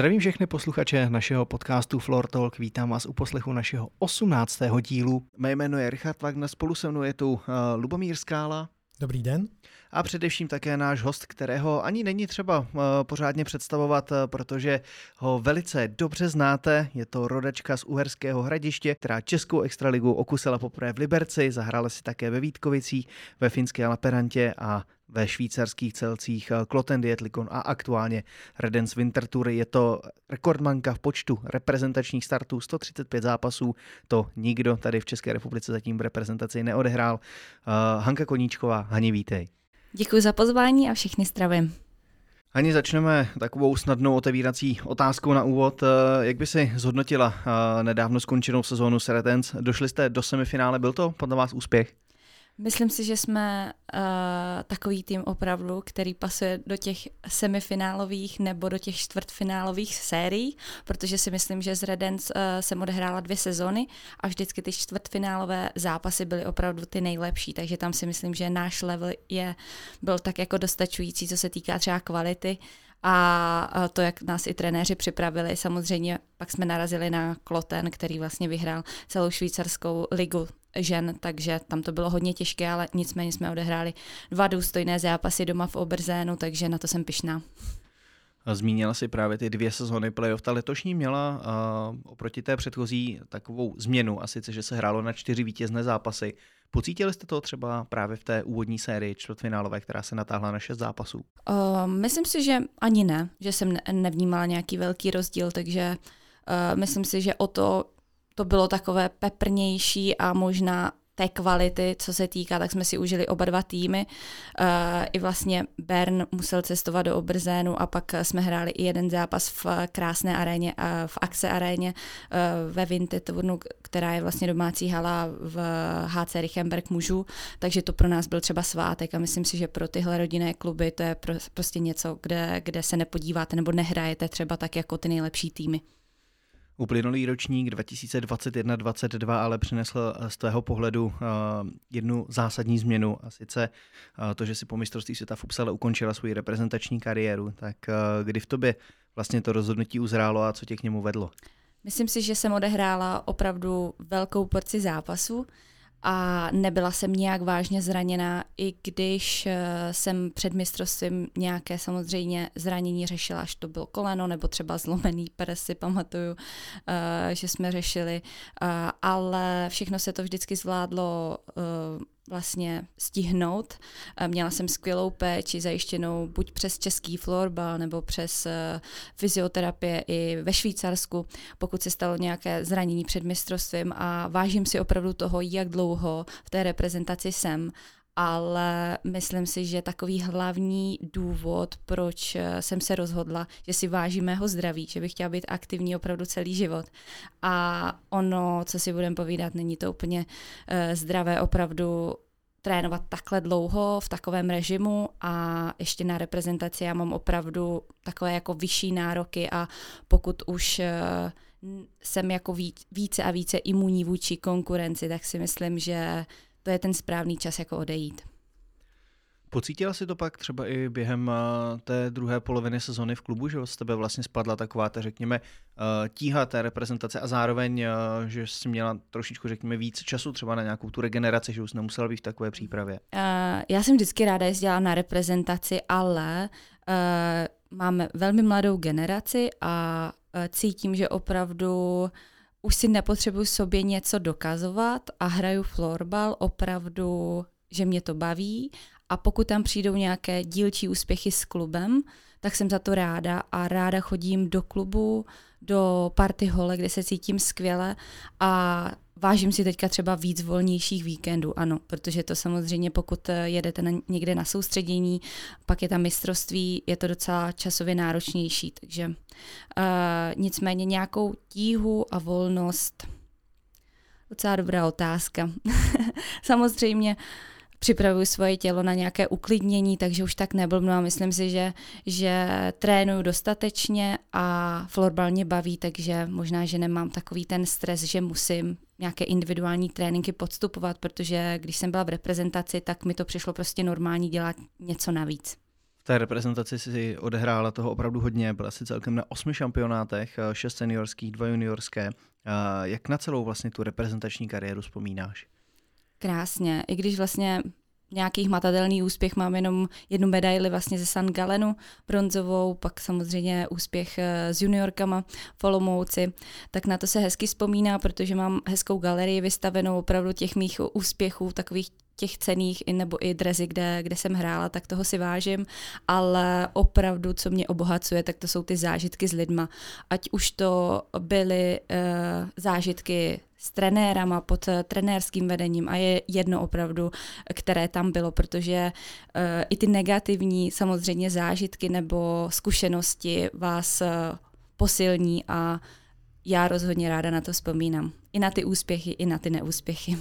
Zdravím všechny posluchače našeho podcastu Floor Talk. Vítám vás u poslechu našeho 18. dílu. Mé jméno je Richard Wagner, spolu se mnou je tu uh, Lubomír Skála. Dobrý den. A především také náš host, kterého ani není třeba uh, pořádně představovat, uh, protože ho velice dobře znáte. Je to rodačka z Uherského hradiště, která Českou extraligu okusila poprvé v Liberci, zahrála si také ve Vítkovicích, ve finské Laperantě a ve švýcarských celcích eh, Kloten Dietlikon a aktuálně Redens Winter Tour. Je to rekordmanka v počtu reprezentačních startů, 135 zápasů, to nikdo tady v České republice zatím v reprezentaci neodehrál. Uh, Hanka Koníčková, Hani, vítej. Děkuji za pozvání a všechny zdravím. Ani začneme takovou snadnou otevírací otázkou na úvod. Eh, jak by si zhodnotila nedávno skončenou sezónu Seretens? Došli jste do semifinále, byl to podle vás úspěch? Myslím si, že jsme uh, takový tým opravdu, který pasuje do těch semifinálových nebo do těch čtvrtfinálových sérií, protože si myslím, že z Redens uh, jsem odehrála dvě sezony a vždycky ty čtvrtfinálové zápasy byly opravdu ty nejlepší, takže tam si myslím, že náš level je, byl tak jako dostačující, co se týká třeba kvality a to, jak nás i trenéři připravili, samozřejmě pak jsme narazili na Kloten, který vlastně vyhrál celou švýcarskou ligu žen, takže tam to bylo hodně těžké, ale nicméně jsme odehráli dva důstojné zápasy doma v Oberzénu, takže na to jsem pišná. Zmínila si právě ty dvě sezóny playoff. Ta letošní měla uh, oproti té předchozí takovou změnu, a sice, že se hrálo na čtyři vítězné zápasy. Pocítili jste to třeba právě v té úvodní sérii čtvrtfinálové, která se natáhla na šest zápasů? Uh, myslím si, že ani ne, že jsem nevnímala nějaký velký rozdíl, takže uh, myslím si, že o to to bylo takové peprnější a možná té kvality, co se týká, tak jsme si užili oba dva týmy. Uh, I vlastně Bern musel cestovat do Obrzénu a pak jsme hráli i jeden zápas v krásné aréně, uh, v Axe aréně uh, ve Vinteturnu, která je vlastně domácí hala v HC Richenberg mužů, takže to pro nás byl třeba svátek a myslím si, že pro tyhle rodinné kluby to je prostě něco, kde, kde se nepodíváte nebo nehrajete třeba tak jako ty nejlepší týmy. Uplynulý ročník 2021-2022 ale přinesl z tvého pohledu uh, jednu zásadní změnu a sice uh, to, že si po mistrovství světa v Upsale ukončila svoji reprezentační kariéru. Tak kdy v tobě vlastně to rozhodnutí uzrálo a co tě k němu vedlo? Myslím si, že jsem odehrála opravdu velkou porci zápasů a nebyla jsem nějak vážně zraněná, i když uh, jsem před mistrovstvím nějaké samozřejmě zranění řešila, až to bylo koleno nebo třeba zlomený prs, si pamatuju, uh, že jsme řešili, uh, ale všechno se to vždycky zvládlo vlastně stihnout. Měla jsem skvělou péči zajištěnou buď přes český florbal nebo přes uh, fyzioterapie i ve Švýcarsku, pokud se stalo nějaké zranění před mistrovstvím a vážím si opravdu toho, jak dlouho v té reprezentaci jsem ale myslím si, že takový hlavní důvod, proč eh, jsem se rozhodla, že si vážím mého zdraví, že bych chtěla být aktivní opravdu celý život. A ono, co si budeme povídat, není to úplně uh, zdravé opravdu trénovat takhle dlouho v takovém režimu a ještě na reprezentaci já mám opravdu takové jako vyšší nároky a pokud už uh, jsem jako více a více imunní vůči konkurenci, tak si myslím, že to je ten správný čas jako odejít. Pocítila si to pak třeba i během eh, té druhé poloviny sezony v klubu, že z tebe vlastně spadla taková, ta, řekněme, eh, tíha té reprezentace a zároveň, eh, že jsi měla trošičku, řekněme, víc času třeba na nějakou tu regeneraci, že už nemusela být v takové přípravě? Já jsem vždycky ráda jezdila na reprezentaci, ale máme velmi mladou generaci a cítím, že opravdu už si nepotřebuji sobě něco dokazovat a hraju florbal opravdu, že mě to baví. A pokud tam přijdou nějaké dílčí úspěchy s klubem, tak jsem za to ráda a ráda chodím do klubu, do party hole, kde se cítím skvěle. A vážím si teďka třeba víc volnějších víkendů, ano, protože to samozřejmě, pokud jedete na, někde na soustředění, pak je tam mistrovství, je to docela časově náročnější, takže uh, nicméně nějakou tíhu a volnost, docela dobrá otázka. samozřejmě uh, připravuju svoje tělo na nějaké uklidnění, takže už tak neblbnu a myslím si, že, že trénuju dostatečně a florbal mě baví, takže možná, že nemám takový ten stres, že musím nějaké individuální tréninky podstupovat, protože když jsem byla v reprezentaci, tak mi to přišlo prostě normální dělat něco navíc. V té reprezentaci si odehrála toho opravdu hodně, byla si celkem na osmi šampionátech, šest seniorských, dva juniorské. Jak na celou vlastně tu reprezentační kariéru vzpomínáš? Krásně, i když vlastně nějaký hmatatelný úspěch, mám jenom jednu medaili vlastně ze San Galenu bronzovou, pak samozřejmě úspěch eh, s juniorkama v Olomouci, tak na to se hezky vzpomíná, protože mám hezkou galerii vystavenou opravdu těch mých úspěchů, takových těch cených i nebo i drezy, kde, kde jsem hrála, tak toho si vážím, ale opravdu, co mě obohacuje, tak to jsou ty zážitky s lidma. Ať už to byly uh, zážitky s trenérama, pod uh, trenérským vedením a je jedno opravdu, které tam bylo, protože uh, i ty negativní samozřejmě zážitky nebo zkušenosti vás uh, posilní a já rozhodně ráda na to vzpomínám. I na ty úspěchy, i na ty neúspěchy.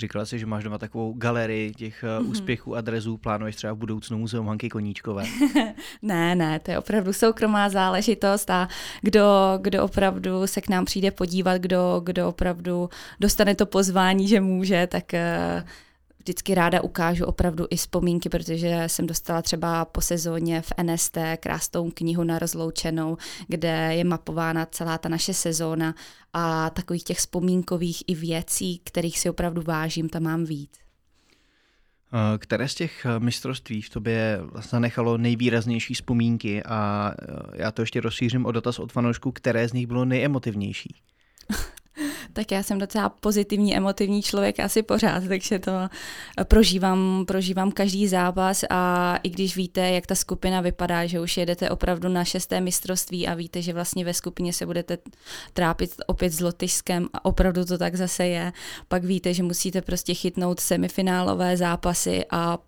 Říkala jsi, že máš doma takovou galerii těch mm-hmm. úspěchů a drezů. Plánuješ třeba v budoucnu muzeum Hanky Koníčkové? ne, ne, to je opravdu soukromá záležitost a kdo, kdo opravdu se k nám přijde podívat, kdo, kdo opravdu dostane to pozvání, že může, tak uh, vždycky ráda ukážu opravdu i vzpomínky, protože jsem dostala třeba po sezóně v NST krásnou knihu na rozloučenou, kde je mapována celá ta naše sezóna a takových těch vzpomínkových i věcí, kterých si opravdu vážím, tam mám víc. Které z těch mistrovství v tobě zanechalo nejvýraznější vzpomínky a já to ještě rozšířím o dotaz od fanoušku, které z nich bylo nejemotivnější? tak já jsem docela pozitivní, emotivní člověk asi pořád, takže to prožívám, prožívám každý zápas a i když víte, jak ta skupina vypadá, že už jedete opravdu na šesté mistrovství a víte, že vlastně ve skupině se budete trápit opět s Lotyšskem a opravdu to tak zase je, pak víte, že musíte prostě chytnout semifinálové zápasy a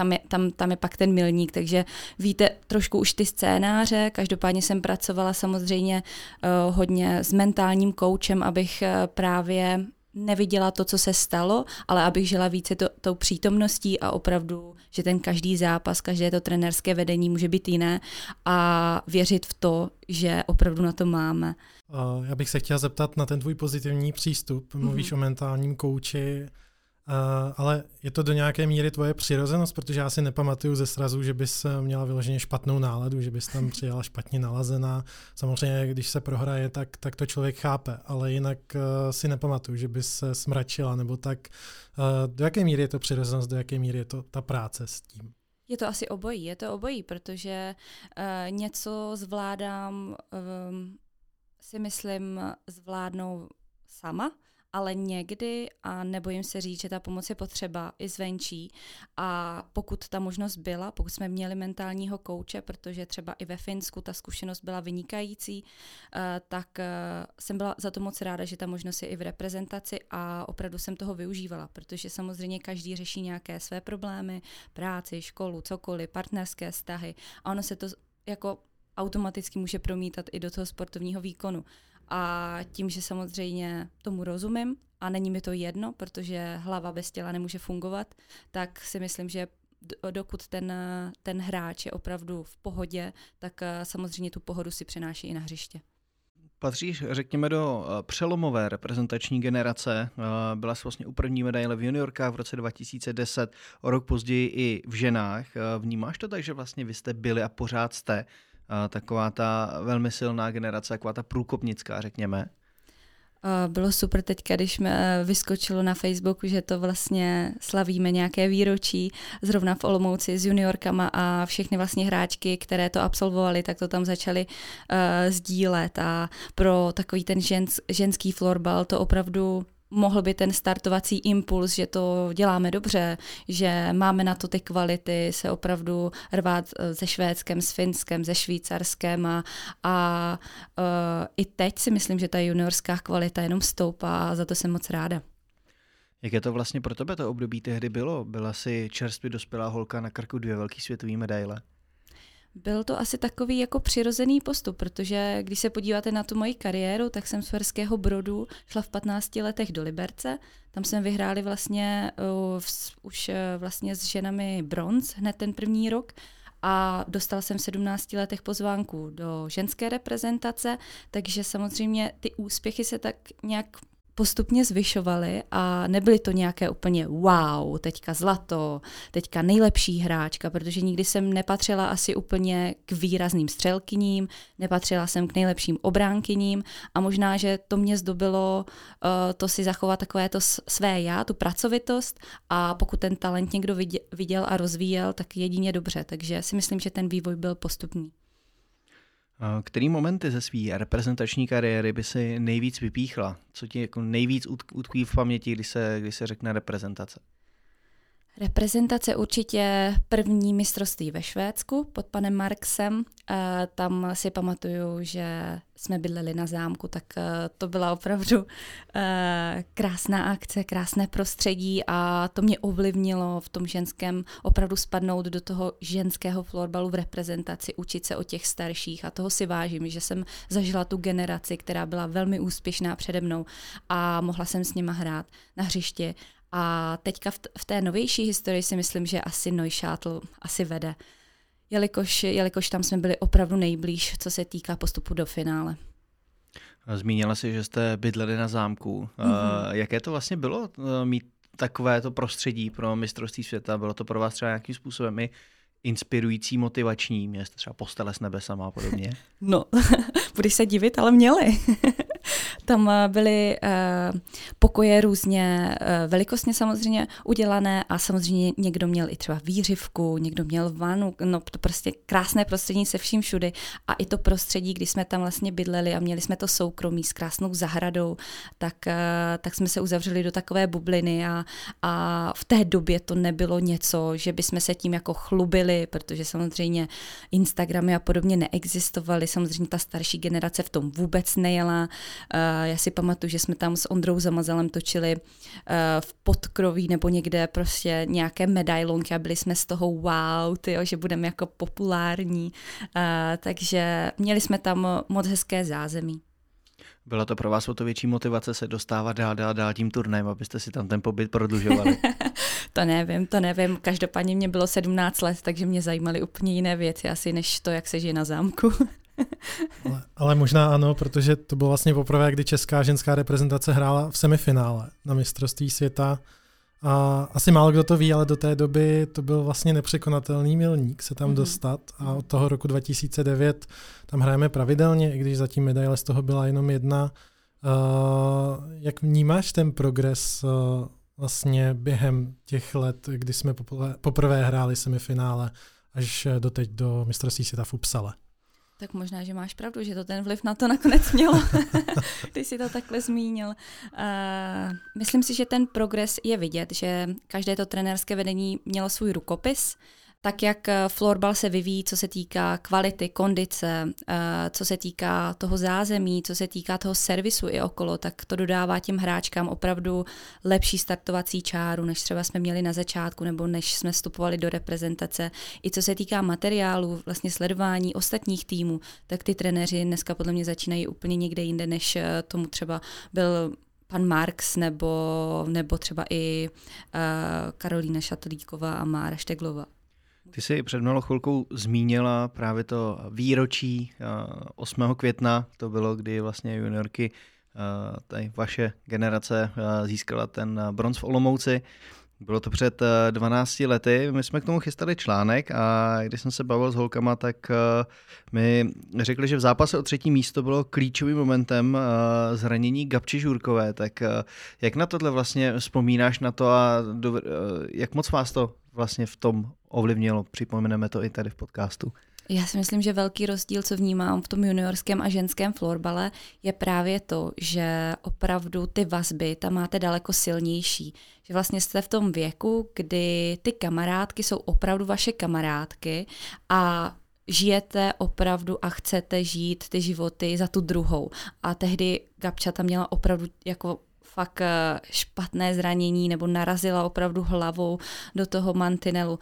tam je, tam, tam je pak ten milník, takže víte trošku už ty scénáře, každopádně jsem pracovala samozřejmě uh, hodně s mentálním koučem, abych uh, právě neviděla to, co se stalo, ale abych žila více to, tou přítomností a opravdu, že ten každý zápas, každé to trenérské vedení může být jiné a věřit v to, že opravdu na to máme. Já bych se chtěla zeptat na ten tvůj pozitivní přístup. Mluvíš mm-hmm. o mentálním kouči. Uh, ale je to do nějaké míry tvoje přirozenost, protože já si nepamatuju ze srazu, že bys eh, měla vyloženě špatnou náladu, že bys tam přijela špatně nalazená. Samozřejmě, když se prohraje, tak, tak to člověk chápe, ale jinak uh, si nepamatuju, že bys se smračila nebo tak. Uh, do jaké míry je to přirozenost, do jaké míry je to ta práce s tím? Je to asi obojí, je to obojí, protože uh, něco zvládám, um, si myslím, zvládnou sama, ale někdy, a nebojím se říct, že ta pomoc je potřeba i zvenčí a pokud ta možnost byla, pokud jsme měli mentálního kouče, protože třeba i ve Finsku ta zkušenost byla vynikající, eh, tak eh, jsem byla za to moc ráda, že ta možnost je i v reprezentaci a opravdu jsem toho využívala, protože samozřejmě každý řeší nějaké své problémy, práci, školu, cokoliv, partnerské vztahy a ono se to jako automaticky může promítat i do toho sportovního výkonu. A tím, že samozřejmě tomu rozumím a není mi to jedno, protože hlava bez těla nemůže fungovat, tak si myslím, že dokud ten, ten hráč je opravdu v pohodě, tak eh, samozřejmě tu pohodu si přenáší i na hřiště. Patříš, řekněme, do eh, přelomové reprezentační generace. Eh, byla jsi vlastně u první medaile v juniorkách v roce 2010, o rok později i v ženách. Vnímáš to tak, že vlastně vy jste byli a pořád jste taková ta velmi silná generace, taková ta průkopnická, řekněme? Bylo super teď, když mi eh, vyskočilo na Facebooku, že to vlastně slavíme nějaké výročí, zrovna v Olomouci s juniorkama a všechny vlastně hráčky, které to absolvovali, tak to tam začali uh, sdílet a pro takový ten žens, ženský florbal to opravdu mohl by ten startovací impuls, že to děláme dobře, že máme na to ty kvality, se opravdu rvát eh, se Švédskem, s Finskem, se Švýcarskem a, a uh, i teď si myslím, že ta juniorská kvalita jenom stoupá a za to jsem moc ráda. Jak je to vlastně pro tebe to období tehdy bylo? Byla si čerstvě dospělá holka na krku dvě velké světové medaile? Byl to asi takový jako přirozený postup, protože když se podíváte na tu moji kariéru, tak jsem z Ferského Brodu šla v 15 letech do Liberce. Tam jsme vyhráli vlastně uh, už uh, vlastně s ženami bronz hned ten první rok a dostala jsem v 17 letech pozvánku do ženské reprezentace, takže samozřejmě ty úspěchy se tak nějak postupně zvyšovaly a nebyly to nějaké úplně wow, teďka zlato, teďka nejlepší hráčka, protože nikdy jsem nepatřila asi úplně k výrazným střelkyním, nepatřila jsem k nejlepším obránkyním a možná, že to mě zdobilo uh, to si zachovat takové to své já, tu pracovitost a pokud ten talent někdo viděl a rozvíjel, tak jedině dobře, takže si myslím, že ten vývoj byl postupný. Který momenty ze své reprezentační kariéry by si nejvíc vypíchla? Co ti jako nejvíc utkví v paměti, když se, když se řekne reprezentace? Reprezentace určitě první mistrovství ve Švédsku pod panem Marksem. Eh, tam si pamatuju, že jsme bydleli na zámku, tak eh, to byla opravdu eh, krásná akce, krásné prostředí a to mě ovlivnilo v tom ženském opravdu spadnout do toho ženského florbalu v reprezentaci, učit se o těch starších a toho si vážím, že jsem zažila tu generaci, která byla velmi úspěšná přede mnou a mohla jsem s nima hrát na hřišti a teďka v, t- v té novější historii si myslím, že asi Neuchâtel asi vede, jelikož, jelikož tam jsme byli opravdu nejblíž, co se týká postupu do finále. Zmínila si, že jste bydleli na zámku. Mm-hmm. Jaké to vlastně bylo eh, mít takové to prostředí pro mistrovství světa? Bylo to pro vás třeba nějakým způsobem i inspirující, motivační? Měli jste třeba postele s nebesama a podobně? No, budeš se divit, ale měli. Tam eh, byly uh, pokoje různě uh, velikostně samozřejmě udělané a samozřejmě někdo měl i třeba výřivku, někdo měl vanu, no to prostě krásné prostředí se vším všudy. A i to prostředí, kdy jsme tam vlastně bydleli a měli jsme to soukromí s krásnou zahradou, tak, tak jsme se uzavřeli do takové bubliny a, a v té době to nebylo něco, že bychom se tím jako chlubili, protože samozřejmě Instagramy a podobně neexistovaly, samozřejmě ta starší generace v tom vůbec nejela, já si pamatuju, že jsme tam s Ondrou Zamazalem točili uh, v podkroví nebo někde prostě nějaké medailonky a byli jsme z toho wow, tyjo, že budeme jako populární. Uh, takže měli jsme tam moc hezké zázemí. Byla to pro vás o to větší motivace se dostávat dál, dál, dál tím turnajem, abyste si tam ten pobyt prodlužovali? to nevím, to nevím. Každopádně mě bylo 17 let, takže mě zajímaly úplně jiné věci asi, než to, jak se žije na zámku. Ale, ale možná ano, protože to bylo vlastně poprvé, kdy česká ženská reprezentace hrála v semifinále na mistrovství světa. A asi málo kdo to ví, ale do té doby to byl vlastně nepřekonatelný milník se tam mm-hmm. dostat a od toho roku 2009 tam hrajeme pravidelně, i když zatím medaile z toho byla jenom jedna. Uh, jak vnímáš ten progres uh, vlastně během těch let, kdy jsme poprvé, poprvé hráli semifinále až doteď do mistrovství světa v Upsale? Tak možná, že máš pravdu, že to ten vliv na to nakonec mělo, ty si to takhle zmínil. Uh, myslím si, že ten progres je vidět, že každé to trenérské vedení mělo svůj rukopis, tak jak eh, florbal se vyvíjí, co se týká kvality, kondice, eh, co se týká toho zázemí, co se týká toho servisu i okolo, tak to dodává těm hráčkám opravdu lepší startovací čáru, než třeba jsme měli na začátku nebo než jsme vstupovali do reprezentace. I co se týká materiálu, vlastně sledování ostatních týmů, tak ty trenéři dneska podle mě začínají úplně někde jinde, než eh, tomu třeba byl pan Marx nebo, nebo třeba i uh, Karolína Šatlíková a Mára Šteglová. Ty jsi před malou chvilkou zmínila právě to výročí 8. Eh, května, to bylo, kdy vlastně juniorky, eh, tady vaše generace eh, získala ten bronz v Olomouci. Bylo to před 12 lety, my jsme k tomu chystali článek a když jsem se bavil s holkama, tak mi řekli, že v zápase o třetí místo bylo klíčovým momentem zranění Gabči Žurkové, tak jak na tohle vlastně vzpomínáš na to a jak moc vás to vlastně v tom ovlivnilo. Připomeneme to i tady v podcastu. Já si myslím, že velký rozdíl, co vnímám v tom juniorském a ženském florbale, je právě to, že opravdu ty vazby tam máte daleko silnější. Že vlastně jste v tom věku, kdy ty kamarádky jsou opravdu vaše kamarádky a žijete opravdu a chcete žít ty životy za tu druhou. A tehdy Gabča tam měla opravdu jako fakt eh, špatné zranění nebo narazila opravdu hlavou do toho mantinelu. Uh,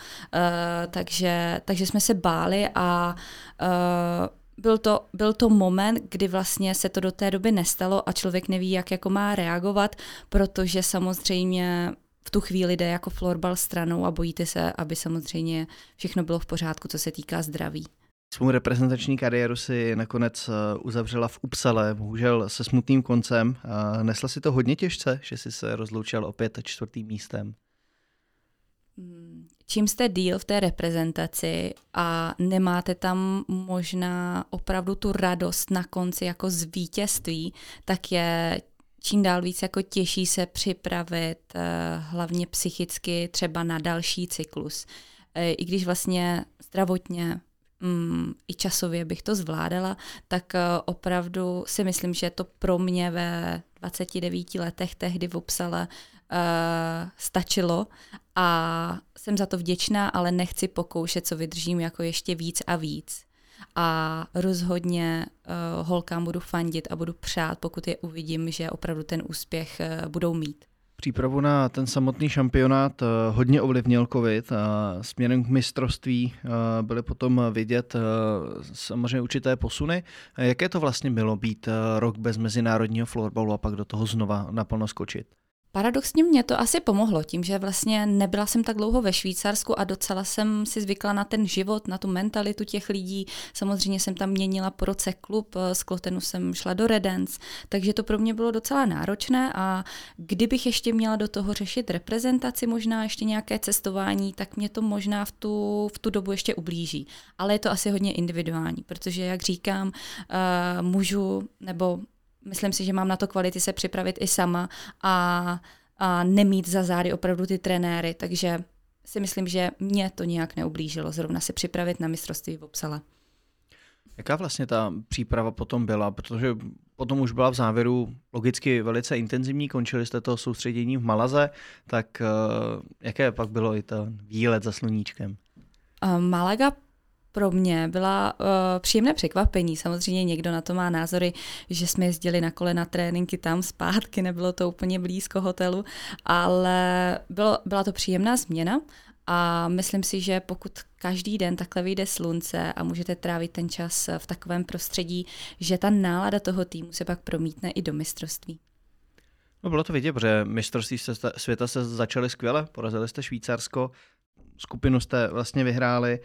takže, takže jsme se báli a uh, byl to, byl to moment, kdy vlastně se to do té doby nestalo a člověk neví, jak jako má reagovat, protože samozřejmě v tu chvíli jde jako florbal stranou a bojíte se, aby samozřejmě všechno bylo v pořádku, co se týká zdraví. Svou reprezentační kariéru si nakonec eh, uzavřela v Upsale, bohužel se smutným koncem. Nesla si to hodně těžce, že jsi se rozloučil opět čtvrtým místem? Hmm, čím jste díl v té reprezentaci a nemáte tam možná opravdu tu radost na konci jako z vítězství, tak je čím dál víc jako těžší se připravit eh, hlavně psychicky třeba na další cyklus. Eh, I když vlastně zdravotně mm, i časově bych to zvládala, tak uh, opravdu si myslím, že to pro mě ve 29 letech tehdy v Upsale uh, stačilo a jsem za to vděčná, ale nechci pokoušet, co vydržím jako ještě víc a víc. A rozhodně uh, holkám budu fandit a budu přát, pokud je uvidím, že opravdu ten úspěch uh, budou mít. Přípravu na ten samotný šampionát eh, hodně ovlivnil COVID a směrem k mistrovství eh, byly potom vidět eh, samozřejmě určité posuny. Jaké to vlastně bylo být rok bez mezinárodního florbalu a pak do toho znova naplno skočit? Paradoxně mě to asi pomohlo tím, že vlastně nebyla jsem tak dlouho ve Švýcarsku a docela jsem si zvykla na ten život, na tu mentalitu těch lidí. Samozřejmě jsem tam měnila po roce klub, z Klotenu jsem šla do Redens, takže to pro mě bylo docela náročné a kdybych ještě měla do toho řešit reprezentaci, možná ještě nějaké cestování, tak mě to možná v tu, v tu dobu ještě ublíží. Ale je to asi hodně individuální, protože jak říkám, uh, můžu nebo myslím si, že mám na to kvality se připravit i sama a, a nemít za zády opravdu ty trenéry, takže si myslím, že mě to nějak neublížilo zrovna se připravit na mistrovství v Opsala. Jaká vlastně ta příprava potom byla? Protože potom už byla v závěru logicky velice intenzivní, končili jste to soustředění v Malaze, tak uh, jaké pak bylo i ten výlet za sluníčkem? Uh, Malaga pro mě byla uh, příjemné překvapení. Samozřejmě někdo na to má názory, že jsme jezdili na kole na tréninky tam zpátky, nebylo to úplně blízko hotelu, ale bylo, byla to příjemná změna a myslím si, že pokud každý den takhle vyjde slunce a můžete trávit ten čas v takovém prostředí, že ta nálada toho týmu se pak promítne i do mistrovství. No bylo to vidět, protože mistrovství světa se začaly skvěle, porazili jste Švýcarsko, skupinu jste vlastně vyhráli,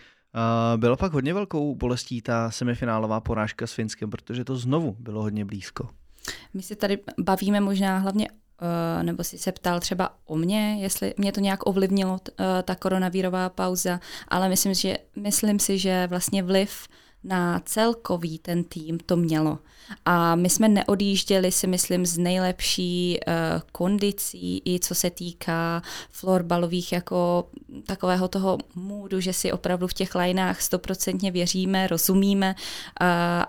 bylo pak hodně velkou bolestí ta semifinálová porážka s Finskem, protože to znovu bylo hodně blízko. My se tady bavíme možná hlavně Uh, nebo si se ptal třeba o mě, jestli mě to nějak ovlivnilo, uh, ta koronavírová pauza, ale myslím, že, myslím si, že vlastně vliv na celkový ten tým to mělo. A my jsme neodjížděli si myslím z nejlepší uh, kondicí i co se týká florbalových jako takového toho můdu, že si opravdu v těch lajnách stoprocentně věříme, rozumíme uh,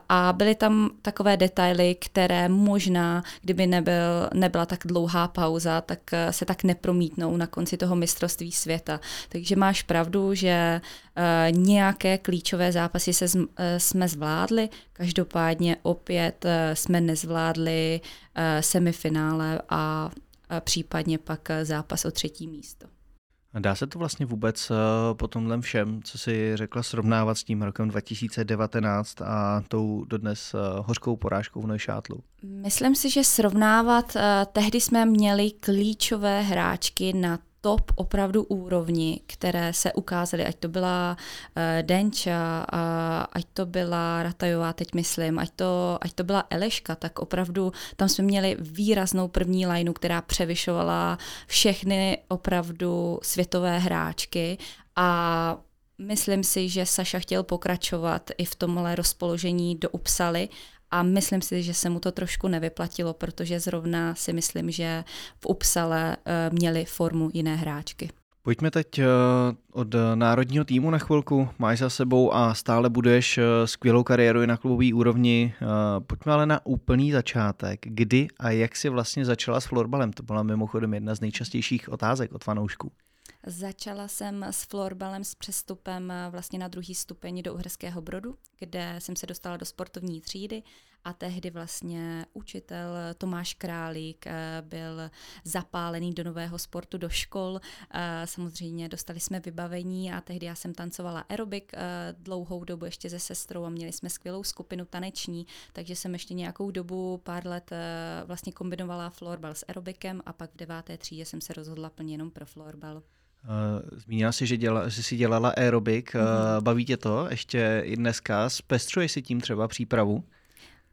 a byly tam takové detaily, které možná, kdyby nebyl, nebyla tak dlouhá pauza, tak uh, se tak nepromítnou na konci toho mistrovství světa. Takže máš pravdu, že nějaké klíčové zápasy se, uh, jsme zvládli, každopádně opět eh, jsme nezvládli eh, semifinále a případně pak eh, zápas o třetí místo. Dá se to vlastně vůbec po tomhle všem, co si řekla, srovnávat s tím rokem 2019 a tou dodnes hořkou porážkou v Neušátlu? Myslím si, že srovnávat, tehdy jsme měli klíčové hráčky na top opravdu úrovni, které se ukázaly, ať to byla uh, Denča, uh, ať to byla Ratajová, teď myslím, ať to, ať to byla Eleška, tak opravdu tam jsme měli výraznou první lineu, která převyšovala všechny opravdu světové hráčky. A Myslím si, že Saša chtěl pokračovat i v tomhle rozpoložení do Upsaly a myslím si, že se mu to trošku nevyplatilo, protože zrovna si myslím, že v Upsale eh, měli formu jiné hráčky. Pojďme teď eh, od národního týmu na chvilku. Máš za sebou a stále budeš eh, skvělou kariéru i na klubové úrovni. Pojďme ale na úplný začátek. Kdy a jak si vlastně začala s florbalem? To byla mimochodem jedna z nejčastějších otázek od fanoušků. Začala jsem s florbalem s přestupem eh, vlastně na druhý stupeň do Uherského Brodu, kde jsem se dostala do sportovní třídy a tehdy vlastně učitel Tomáš Králík eh, byl zapálený do nového sportu, do škol. Eh, samozřejmě dostali jsme vybavení a tehdy já jsem tancovala aerobik dlouhou dobu ještě se sestrou a měli jsme skvělou skupinu taneční, takže jsem ještě nějakou dobu, pár let vlastně kombinovala florbal s aerobikem a pak v deváté třídě jsem se rozhodla plně jenom pro florbal. Zmínila jsi, že, děla, že jsi dělala aerobik. Mm-hmm. Baví tě to ještě i dneska? Zpestřuješ si tím třeba přípravu?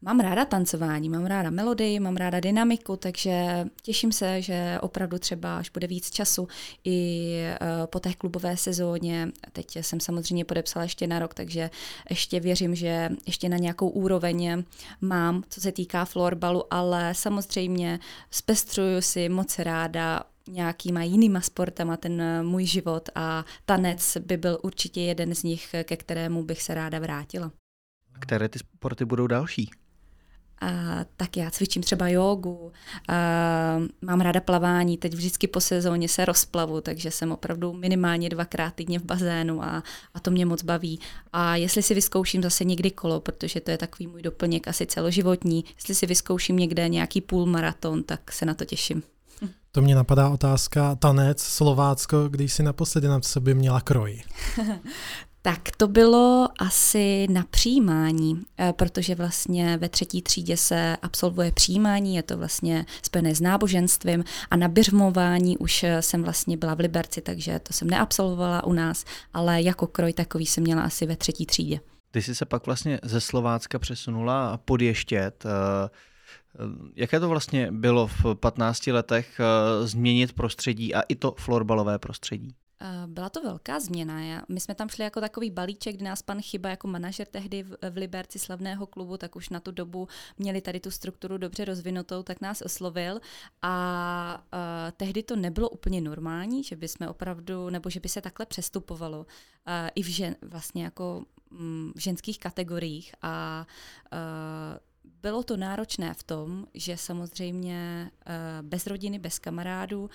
Mám ráda tancování, mám ráda melodii, mám ráda dynamiku, takže těším se, že opravdu třeba, až bude víc času i eh, po té klubové sezóně, teď jsem samozřejmě podepsala ještě na rok, takže ještě věřím, že ještě na nějakou úroveň mám, co se týká florbalu, ale samozřejmě zpestřuju si moc ráda nějakýma jinýma sportama ten eh, můj život a tanec by byl určitě jeden z nich, ke kterému bych se ráda vrátila. A které ty sporty budou další? A, tak já cvičím třeba jogu, a, mám ráda plavání, teď vždycky po sezóně se rozplavu, takže jsem opravdu minimálně dvakrát týdně v bazénu a, a to mě moc baví. A jestli si vyzkouším zase někdy kolo, protože to je takový můj doplněk asi celoživotní, jestli si vyzkouším někde nějaký půlmaraton, tak se na to těším. To mě napadá otázka tanec Slovácko, když si naposledy na sobě měla kroj. Tak to bylo asi na přijímání, eh, protože vlastně ve třetí třídě se absolvuje přijímání, je to vlastně spojené s náboženstvím a na běžmování už eh, jsem vlastně byla v Liberci, takže to jsem neabsolvovala u nás, ale jako kroj takový jsem měla asi ve třetí třídě. Ty jsi se pak vlastně ze Slovácka přesunula pod Ještět. Eh, jaké to vlastně bylo v 15 letech změnit prostředí a i to florbalové prostředí? Eh, byla to velká změna. My jsme tam šli jako takový balíček, kdy nás pan Chyba jako manažer tehdy v Liberci slavného klubu, tak už na tu dobu měli tady tu strukturu dobře rozvinutou, tak nás oslovil a uh, tehdy to nebylo úplně normální, že by jsme opravdu, nebo že by se takhle přestupovalo i v žen, vlastně jako um, v ženských kategoriích a uh, bylo to náročné v tom, že samozřejmě bez rodiny, bez kamarádů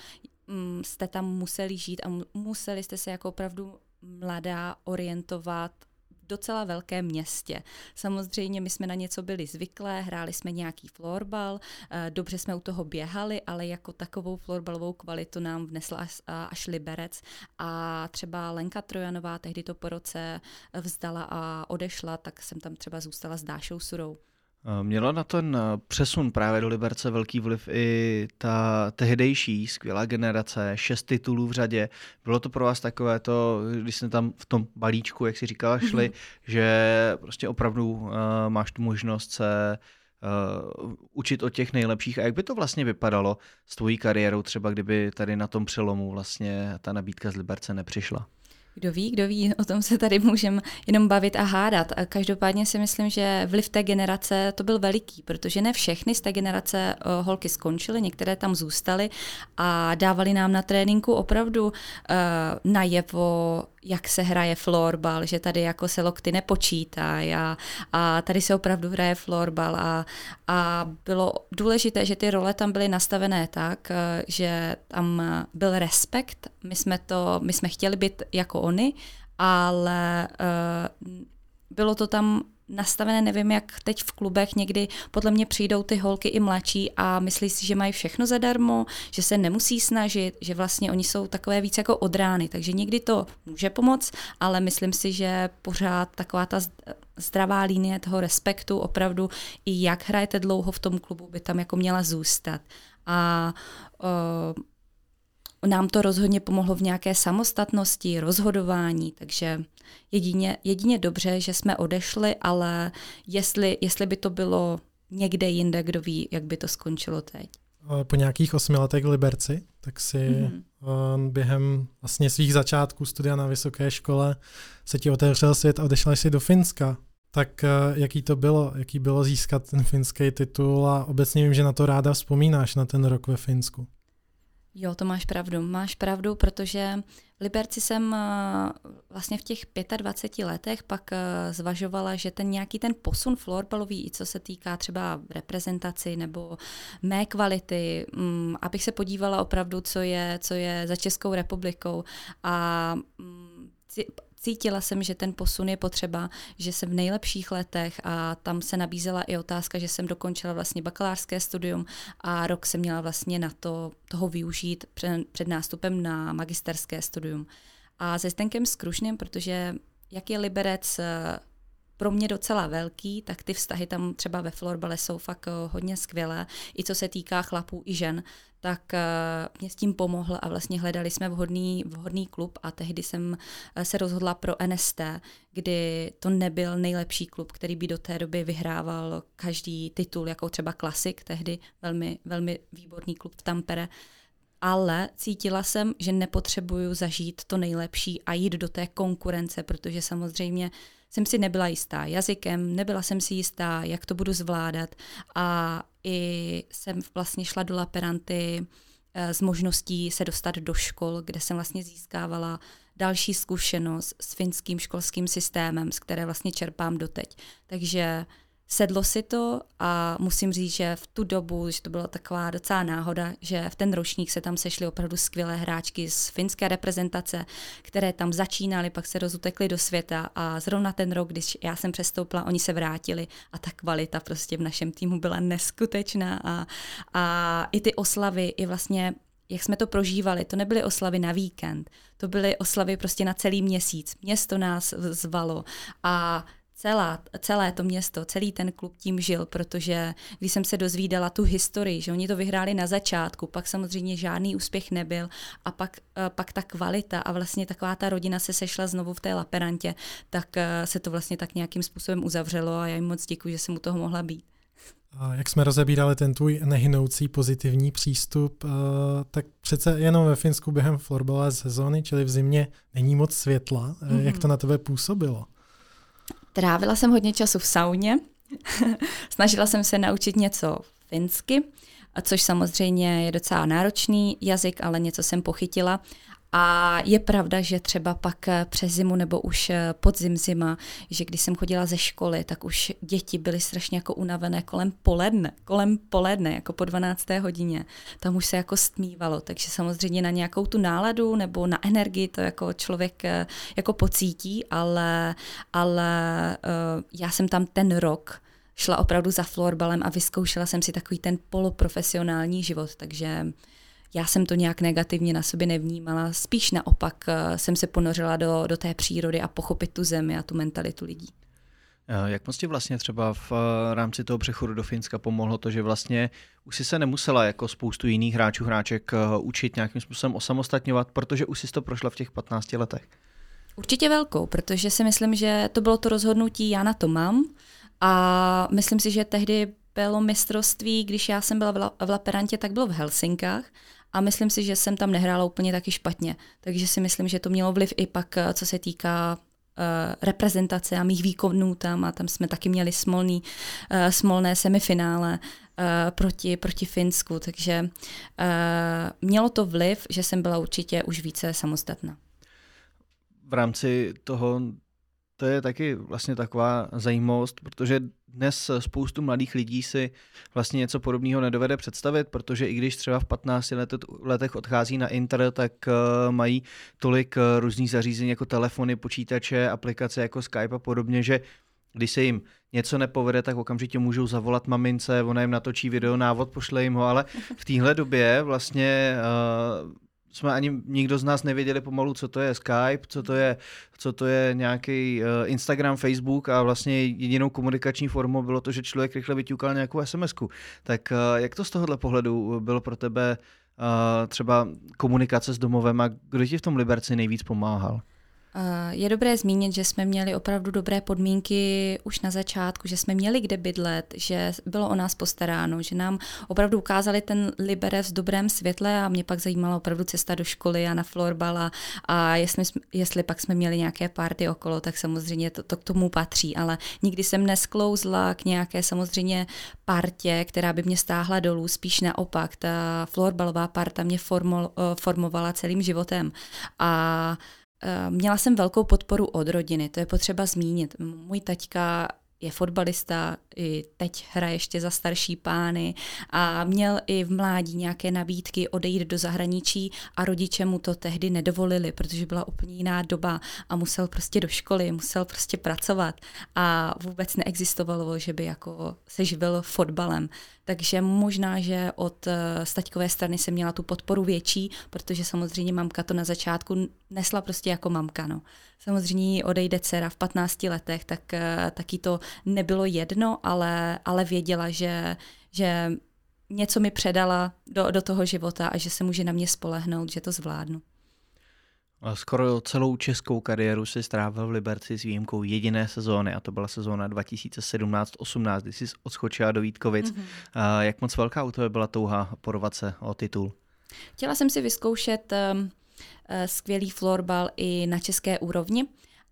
Mm, jste tam museli žít a museli jste se jako opravdu mladá orientovat v docela velkém městě. Samozřejmě my jsme na něco byli zvyklé, hráli jsme nějaký florbal, eh, dobře jsme u toho běhali, ale jako takovou florbalovou kvalitu nám vnesla až, až Liberec a třeba Lenka Trojanová tehdy to po roce vzdala a odešla, tak jsem tam třeba zůstala s Dášou Surou. Měla na ten eh, přesun právě do Liberce velký vliv i ta tehdejší skvělá generace, šest titulů v řadě. Bylo to pro vás takové to, když jste tam v tom balíčku, jak si říkala, šli, mm-hmm. že prostě opravdu uh, máš tu možnost se uh, učit od těch nejlepších. A jak by to vlastně vypadalo s tvojí kariérou, třeba kdyby tady na tom přelomu vlastně ta nabídka z Liberce nepřišla? Kdo ví, kdo ví, o tom se tady můžeme jenom bavit a hádat. A každopádně si myslím, že vliv té generace to byl veliký, protože ne všechny z té generace uh, holky skončily, některé tam zůstaly a dávali nám na tréninku opravdu uh, najevo, jak se hraje florbal, že tady jako se lokty nepočítají a, a tady se opravdu hraje florbal a, a bylo důležité, že ty role tam byly nastavené tak, eh, že tam byl respekt, my jsme, to, my jsme chtěli být jako oni, ale uh, bylo to tam nastavené, nevím jak teď v klubech, někdy podle mě přijdou ty holky i mladší a myslí si, že mají všechno zadarmo, že se nemusí snažit, že vlastně oni jsou takové víc jako od rány, takže někdy to může pomoct, ale myslím si, že pořád taková ta zdravá linie toho respektu, opravdu i jak hrajete dlouho v tom klubu, by tam jako měla zůstat. A uh, nám to rozhodně pomohlo v nějaké samostatnosti, rozhodování, takže jedině, jedině dobře, že jsme odešli, ale jestli, jestli by to bylo někde jinde, kdo ví, jak by to skončilo teď. Po nějakých osmi letech v Liberci, tak si mm-hmm. během vlastně svých začátků studia na vysoké škole se ti otevřel svět a odešla jsi do Finska. Tak jaký to bylo? Jaký bylo získat ten finský titul a obecně vím, že na to ráda vzpomínáš, na ten rok ve Finsku. Jo, to máš pravdu. Máš pravdu, protože v Liberci jsem eh, vlastně v těch 25 letech pak eh, zvažovala, že ten nějaký ten posun florbalový, i co se týká třeba reprezentaci nebo mé kvality, mm, abych se podívala opravdu, co je, co je za Českou republikou a mm, cítila jsem, že ten posun je potřeba, že jsem v nejlepších letech a tam se nabízela i otázka, že jsem dokončila vlastně bakalářské studium a rok jsem měla vlastně na to toho využít před, před nástupem na magisterské studium. A se Stenkem Skrušným, protože jak je Liberec pro mě docela velký, tak ty vztahy tam třeba ve florbale jsou fakt hodně skvělé, i co se týká chlapů i žen, tak mě s tím pomohl a vlastně hledali jsme vhodný, vhodný klub a tehdy jsem se rozhodla pro NST, kdy to nebyl nejlepší klub, který by do té doby vyhrával každý titul, jako třeba Klasik, tehdy velmi, velmi výborný klub v Tampere, ale cítila jsem, že nepotřebuju zažít to nejlepší a jít do té konkurence, protože samozřejmě jsem si nebyla jistá jazykem, nebyla jsem si jistá, jak to budu zvládat a i jsem vlastně šla do Laperanty eh, s možností se dostat do škol, kde jsem vlastně získávala další zkušenost s finským školským systémem, z které vlastně čerpám doteď. Takže sedlo si to a musím říct, že v tu dobu, že to byla taková docela náhoda, že v ten ročník se tam sešly opravdu skvělé hráčky z finské reprezentace, které tam začínaly, pak se rozutekly do světa a zrovna ten rok, když já jsem přestoupila, oni se vrátili a ta kvalita prostě v našem týmu byla neskutečná a, a i ty oslavy, i vlastně jak jsme to prožívali, to nebyly oslavy na víkend, to byly oslavy prostě na celý měsíc. Město nás zvalo a celá, celé to město, celý ten klub tím žil, protože když jsem se dozvídala tu historii, že oni to vyhráli na začátku, pak samozřejmě žádný úspěch nebyl a pak, eh, pak ta kvalita a vlastně taková ta rodina se sešla znovu v té Laperantě, tak eh, se to vlastně tak nějakým způsobem uzavřelo a já jim moc děkuji, že jsem u toho mohla být. Jak jsme rozebírali ten tvůj nehynoucí pozitivní přístup, eh, tak přece jenom ve Finsku během florbalové sezóny, čili v zimě, není moc světla. Mm-hmm. Jak to na tebe působilo? Trávila jsem hodně času v sauně, snažila jsem se naučit něco finsky, což samozřejmě je docela náročný jazyk, ale něco jsem pochytila. A je pravda, že třeba pak eh, přes zimu nebo už eh, podzim zima, že když jsem chodila ze školy, tak už děti byly strašně jako unavené kolem poledne, kolem poledne, jako po 12. hodině. Tam už se jako stmívalo, takže samozřejmě na nějakou tu náladu nebo na energii to jako člověk eh, jako pocítí, ale, ale já jsem tam ten rok šla opravdu za florbalem a vyzkoušela jsem si takový ten poloprofesionální život, takže já jsem to nějak negativně na sobě nevnímala, spíš naopak eh, jsem se ponořila do, do té přírody a pochopit tu zemi a tu mentalitu lidí. Eh, jak moc ti vlastně třeba v eh, rámci toho přechodu do Finska pomohlo to, že vlastně už si se nemusela jako spoustu jiných hráčů, hráček učit nějakým způsobem osamostatňovat, protože už si to prošla v těch 15 letech? Určitě velkou, protože si myslím, že to bylo to rozhodnutí, já na to mám a myslím si, že tehdy bylo mistrovství, když já jsem byla v Laperantě, tak bylo v Helsinkách a myslím si, že jsem tam nehrála úplně taky špatně. Takže si myslím, že to mělo vliv i pak, eh, co se týká uh, reprezentace a mých výkonů tam a tam jsme taky měli smolný, uh, smolné semifinále proti, proti Finsku, takže mělo to vliv, že jsem byla určitě už více samostatná. V rámci toho to je taky vlastně taková zajímavost, protože dnes spoustu mladých lidí si vlastně něco podobného nedovede představit, protože i když třeba v 15 letech odchází na Inter, tak eh, mají tolik eh, různých zařízení jako telefony, počítače, aplikace jako Skype a podobně, že když se jim něco nepovede, tak okamžitě můžou zavolat mamince, ona jim natočí video návod, pošle jim ho, ale v téhle době vlastně uh, jsme ani nikdo z nás nevěděli pomalu, co to je Skype, co to je, co to je nějaký uh, Instagram, Facebook a vlastně jedinou komunikační formou bylo to, že člověk rychle vyťukal nějakou sms -ku. Tak uh, jak to z tohohle pohledu bylo pro tebe uh, třeba komunikace s domovem a kdo ti v tom Liberci nejvíc pomáhal? Eh, je dobré zmínit, že jsme měli opravdu dobré podmínky už na začátku, že jsme měli kde bydlet, že bylo o nás postaráno, že nám opravdu ukázali ten Liberec v dobrém světle a mě pak zajímala opravdu cesta do školy a na florbal a, a jestli, jestli pak jsme měli nějaké party okolo, tak samozřejmě to, to k tomu patří, ale nikdy jsem nesklouzla k nějaké samozřejmě partě, která by mě stáhla dolů, spíš naopak. Ta florbalová parta mě formo, eh, formovala celým životem a měla jsem velkou podporu od rodiny, to je potřeba zmínit. Můj taťka je fotbalista, i teď hraje ještě za starší pány a měl i v mládí nějaké nabídky odejít do zahraničí a rodiče mu to tehdy nedovolili, protože byla úplně jiná doba a musel prostě do školy, musel prostě pracovat a vůbec neexistovalo, že by jako se živil fotbalem. Takže možná, že od eh, staťkové strany se měla tu podporu větší, protože samozřejmě mamka to na začátku nesla prostě jako mamka. No. Samozřejmě odejde dcera v 15 letech, tak eh, taky to nebylo jedno, ale, ale věděla, že, že něco mi předala do, do toho života a že se může na mě spolehnout, že to zvládnu. Skoro celou českou kariéru si strávil v Liberci s výjimkou jediné sezóny a to byla sezóna 2017-18, kdy jsi odskočila do Vítkovic. Mm-hmm. Jak moc velká u tebe byla touha porovat se o titul? Chtěla jsem si vyzkoušet um, skvělý florbal i na české úrovni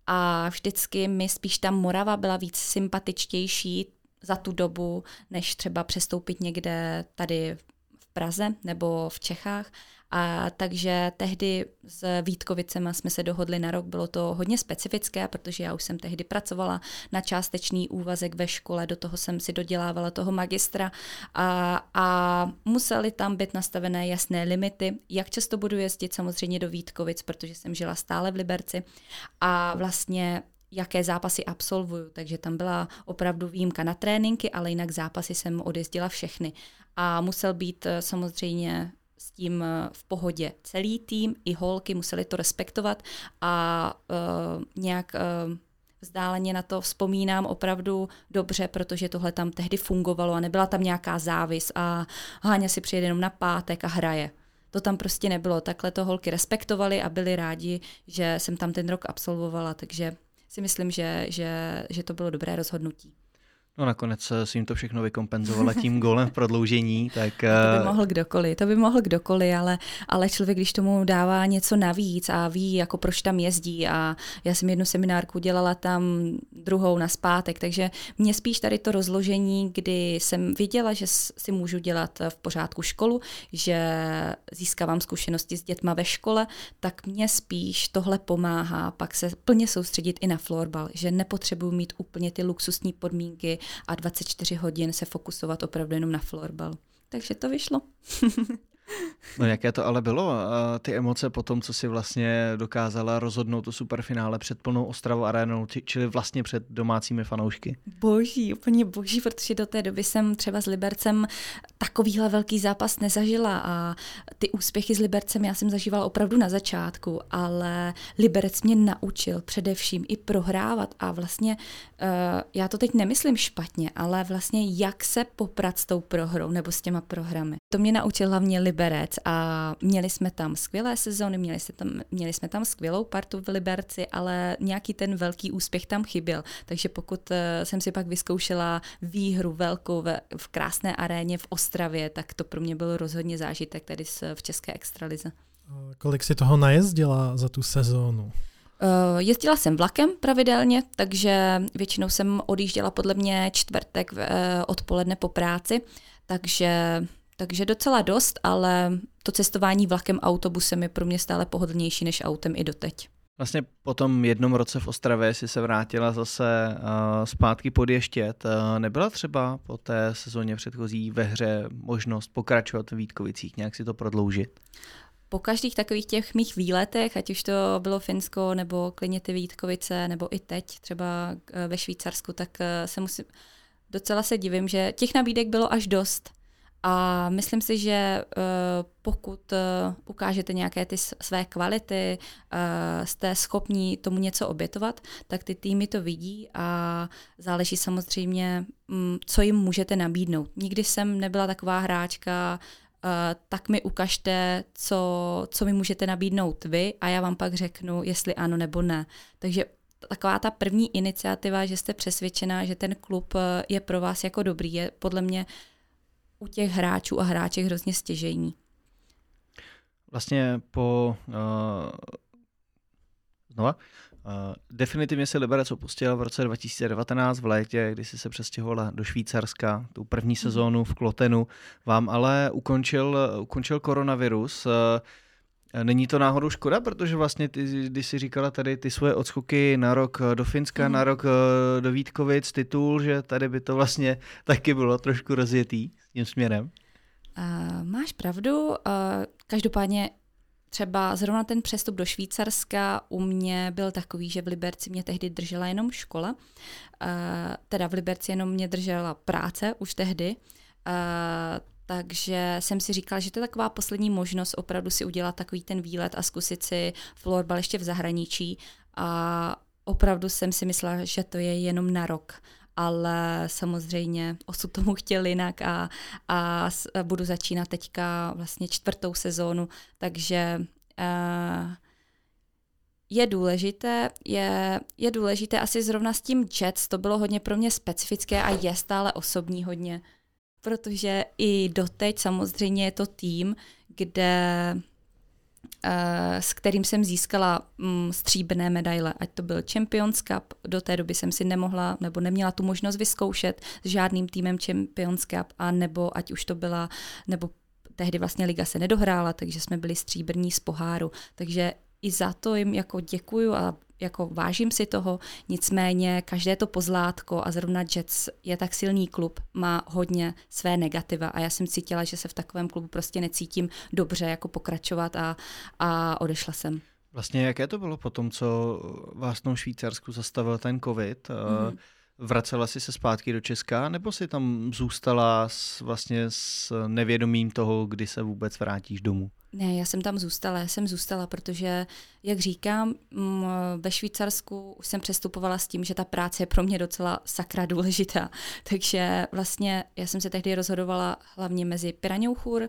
a vždycky mi spíš ta Morava byla víc sympatičtější za tu dobu, než třeba přestoupit někde tady v Praze nebo v Čechách. A takže tehdy s Vítkovicema jsme se dohodli na rok, bylo to hodně specifické, protože já už jsem tehdy pracovala na částečný úvazek ve škole, do toho jsem si dodělávala toho magistra a, a museli tam být nastavené jasné limity, jak často budu jezdit samozřejmě do Vítkovic, protože jsem žila stále v Liberci a vlastně jaké zápasy absolvuju. Takže tam byla opravdu výjimka na tréninky, ale jinak zápasy jsem odjezdila všechny. A musel být eh, samozřejmě s tím eh, v pohodě. Celý tým i holky museli to respektovat a uh, nějak uh, vzdáleně na to vzpomínám opravdu dobře, protože tohle tam tehdy fungovalo a nebyla tam nějaká závis a Háňa si přijede jenom na pátek a hraje. To tam prostě nebylo. Takhle to holky respektovali a byli rádi, že jsem tam ten rok absolvovala, takže si myslím, že, že, že to bylo dobré rozhodnutí. No nakonec si jim to všechno vykompenzovala tím golem v prodloužení. Tak... To by eh, mohl kdokoliv, to by mohl kdokoliv, ale, ale člověk, když tomu dává něco navíc a ví, jako proč tam jezdí a já jsem jednu seminárku dělala tam druhou na zpátek, takže mě spíš tady to rozložení, kdy jsem viděla, že si můžu dělat v pořádku školu, že získávám zkušenosti s dětma ve škole, tak mě spíš tohle pomáhá pak se plně soustředit i na florbal, že nepotřebuji mít úplně ty luxusní podmínky, a 24 hodin se fokusovat opravdu jenom na florbal. Takže to vyšlo. No jaké to ale bylo, ty emoce po tom, co si vlastně dokázala rozhodnout to superfinále před plnou Ostravou arénou, čili vlastně před domácími fanoušky? Boží, úplně boží, protože do té doby jsem třeba s Libercem takovýhle velký zápas nezažila a ty úspěchy s Libercem já jsem zažívala opravdu na začátku, ale Liberec mě naučil především i prohrávat a vlastně uh, já to teď nemyslím špatně, ale vlastně jak se poprat s tou prohrou nebo s těma prohrami. To mě naučil hlavně Liberec Liberec a měli jsme tam skvělé sezóny, měli, jsme tam, měli jsme tam skvělou partu v Liberci, ale nějaký ten velký úspěch tam chyběl. Takže pokud eh, jsem si pak vyzkoušela výhru velkou v, v krásné aréně v Ostravě, tak to pro mě byl rozhodně zážitek tady v České extralize. Kolik si toho najezdila za tu sezónu? Uh, jezdila jsem vlakem pravidelně, takže většinou jsem odjížděla podle mě čtvrtek uh, odpoledne po práci, takže takže docela dost, ale to cestování vlakem autobusem je pro mě stále pohodlnější než autem i doteď. Vlastně po tom jednom roce v Ostravě si se vrátila zase uh, zpátky pod Ještět. Uh, nebyla třeba po té sezóně předchozí ve hře možnost pokračovat v Vítkovicích, nějak si to prodloužit? Po každých takových těch mých výletech, ať už to bylo Finsko, nebo klidně ty Vítkovice, nebo i teď třeba ve Švýcarsku, tak se musím, docela se divím, že těch nabídek bylo až dost. A myslím si, že uh, pokud uh, ukážete nějaké ty své kvality, uh, jste schopní tomu něco obětovat, tak ty týmy to vidí a záleží samozřejmě, um, co jim můžete nabídnout. Nikdy jsem nebyla taková hráčka, uh, tak mi ukažte, co, co mi můžete nabídnout vy a já vám pak řeknu, jestli ano nebo ne. Takže taková ta první iniciativa, že jste přesvědčená, že ten klub je pro vás jako dobrý, je podle mě u těch hráčů a hráček hrozně stěžejní. Vlastně po uh, znova, uh, definitivně se Liberec opustil v roce 2019 v létě, kdy si se přestěhovala do Švýcarska, tu první mhm. sezónu v Klotenu. Vám ale ukončil, ukončil koronavirus. Uh, Není to náhodou škoda, protože vlastně ty, když jsi říkala tady ty svoje odskoky na rok do Finska, mm. na rok do Vítkovic, titul, že tady by to vlastně taky bylo trošku rozjetý tím směrem? Uh, máš pravdu. Uh, každopádně třeba zrovna ten přestup do Švýcarska u mě byl takový, že v Liberci mě tehdy držela jenom škola. Uh, teda v Liberci jenom mě držela práce už tehdy. Uh, takže jsem si říkala, že to je taková poslední možnost opravdu si udělat takový ten výlet a zkusit si florbal ještě v zahraničí. A opravdu jsem si myslela, že to je jenom na rok. Ale samozřejmě osud tomu chtěl jinak a, a budu začínat teďka vlastně čtvrtou sezónu, takže uh, je důležité, je, je důležité asi zrovna s tím Jets, to bylo hodně pro mě specifické a je stále osobní hodně, protože i doteď samozřejmě je to tým, kde Eh, s kterým jsem získala mm, stříbrné medaile, ať to byl Champions Cup, do té doby jsem si nemohla nebo neměla tu možnost vyzkoušet s žádným týmem Champions Cup, a nebo ať už to byla, nebo tehdy vlastně liga se nedohrála, takže jsme byli stříbrní z poháru, takže i za to jim jako děkuju a jako vážím si toho, nicméně každé to pozlátko a zrovna Jets je tak silný klub, má hodně své negativa a já jsem cítila, že se v takovém klubu prostě necítím dobře jako pokračovat a, a odešla jsem. Vlastně jaké to bylo po tom, co vás v tom Švýcarsku zastavil ten covid? Mm-hmm. Vracela jsi se zpátky do Česka, nebo si tam zůstala s, vlastně s nevědomím toho, kdy se vůbec vrátíš domů? Ne, já jsem tam zůstala, já jsem zůstala, protože, jak říkám, mm, ve Švýcarsku už jsem přestupovala s tím, že ta práce je pro mě docela sakra důležitá. Takže vlastně já jsem se tehdy rozhodovala hlavně mezi Piraňouchur uh,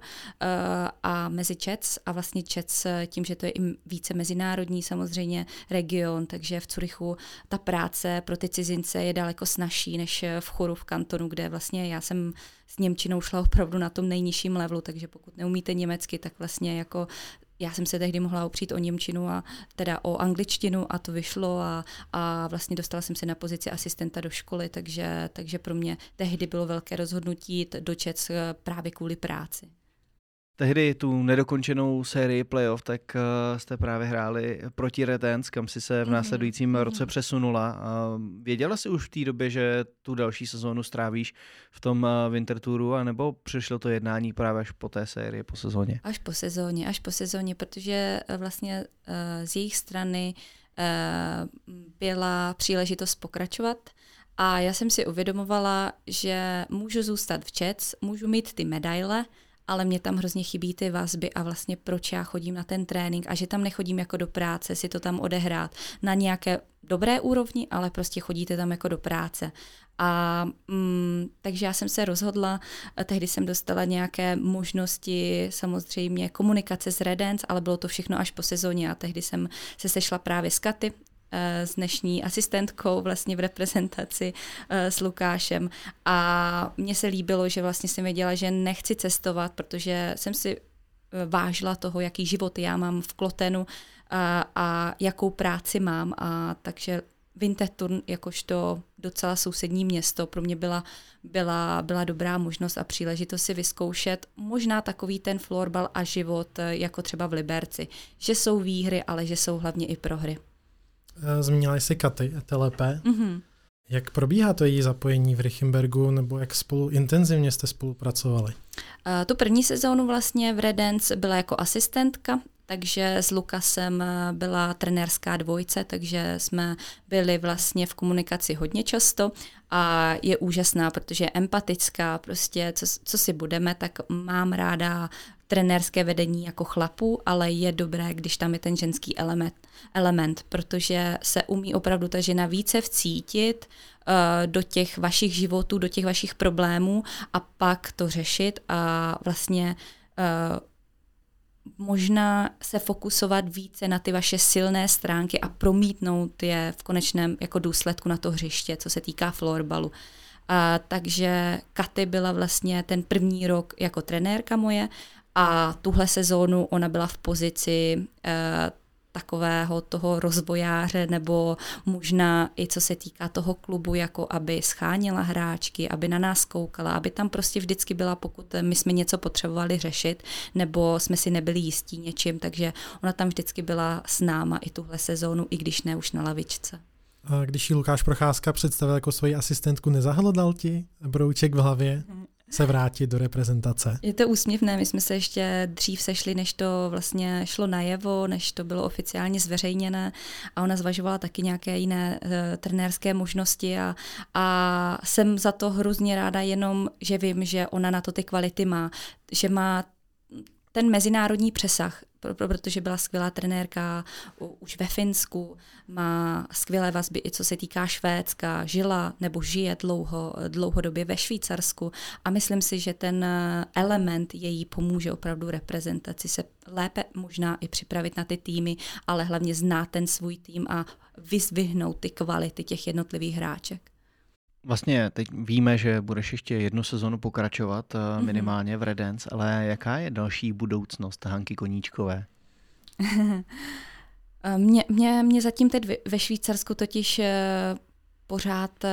a mezi Čec a vlastně Čec tím, že to je i více mezinárodní samozřejmě region, takže v Curychu ta práce pro ty cizince je daleko snažší než v Churu v kantonu, kde vlastně já jsem s Němčinou šla opravdu na tom nejnižším levelu, takže pokud neumíte německy, tak vlastně jako já jsem se tehdy mohla opřít o Němčinu a teda o angličtinu a to vyšlo a, a vlastně dostala jsem se na pozici asistenta do školy, takže, takže pro mě tehdy bylo velké rozhodnutí jít do Čec právě kvůli práci tehdy tu nedokončenou sérii playoff, tak uh, jste právě hráli proti Redens, kam si se v mhm, následujícím mm-hmm. roce přesunula. Uh, věděla jsi už v té době, že tu další sezónu strávíš v tom uh, Winter Touru, anebo přišlo to jednání právě až po té sérii, po sezóně? Až po sezóně, až po sezóně, protože vlastně uh, z jejich strany uh, byla příležitost pokračovat a já jsem si uvědomovala, že můžu zůstat v Jets, můžu mít ty medaile, ale mě tam hrozně chybí ty vazby a vlastně proč já chodím na ten trénink a že tam nechodím jako do práce, si to tam odehrát na nějaké dobré úrovni, ale prostě chodíte tam jako do práce. A mm, takže já jsem se rozhodla, tehdy jsem dostala nějaké možnosti samozřejmě komunikace s Redens, ale bylo to všechno až po sezóně a tehdy jsem se sešla právě s Katy, s dnešní asistentkou vlastně v reprezentaci eh, s Lukášem. A mně se líbilo, že vlastně jsem věděla, že nechci cestovat, protože jsem si eh, vážila toho, jaký život já mám v Klotenu a, a jakou práci mám. A takže Winterthur jakožto docela sousední město pro mě byla, byla, byla dobrá možnost a příležitost si vyzkoušet možná takový ten florbal a život jako třeba v Liberci, že jsou výhry, ale že jsou hlavně i prohry. Eh, zmínila jsi Katy TLP. Mm-hmm. Jak probíhá to její zapojení v Richembergu, nebo jak spolu intenzivně jste spolupracovali? Uh, tu první sezónu vlastně v Redens byla jako asistentka, takže s Lukasem eh, byla trenérská dvojce, takže jsme byli vlastně v komunikaci hodně často a je úžasná, protože je empatická, prostě co, co si budeme, tak mám ráda trenérské vedení jako chlapů, ale je dobré, když tam je ten ženský element, element protože se umí opravdu ta žena více vcítit uh, do těch vašich životů, do těch vašich problémů a pak to řešit a vlastně uh, možná se fokusovat více na ty vaše silné stránky a promítnout je v konečném jako důsledku na to hřiště, co se týká florbalu. A, takže Katy byla vlastně ten první rok jako trenérka moje a tuhle sezónu ona byla v pozici tak takového toho rozvojáře nebo možná i co se týká toho klubu, jako aby schánila hráčky, aby na nás koukala, aby tam prostě vždycky byla, pokud my jsme něco potřebovali řešit, nebo jsme si nebyli jistí něčím, takže ona tam vždycky byla s náma i tuhle sezónu, i když ne už na lavičce. A když ji Lukáš Procházka představil jako svoji asistentku, nezahledal ti brouček v hlavě? Se vrátit do reprezentace. Je to úsměvné, my jsme se ještě dřív sešli, než to vlastně šlo najevo, než to bylo oficiálně zveřejněné a ona zvažovala taky nějaké jiné uh, trenérské možnosti a, a jsem za to hrozně ráda jenom, že vím, že ona na to ty kvality má, že má ten mezinárodní přesah, protože byla skvělá trenérka už ve Finsku, má skvělé vazby i co se týká Švédska, žila nebo žije dlouho, dlouhodobě ve Švýcarsku a myslím si, že ten element její pomůže opravdu reprezentaci se lépe možná i připravit na ty týmy, ale hlavně znát ten svůj tým a vyzvihnout ty kvality těch jednotlivých hráček. Vlastně teď víme, že budeš ještě jednu sezonu pokračovat mm-hmm. minimálně v Redens, ale jaká je další budoucnost Hanky Koníčkové? Eh, mě, mě, mě zatím teď ve Švýcarsku totiž eh, pořád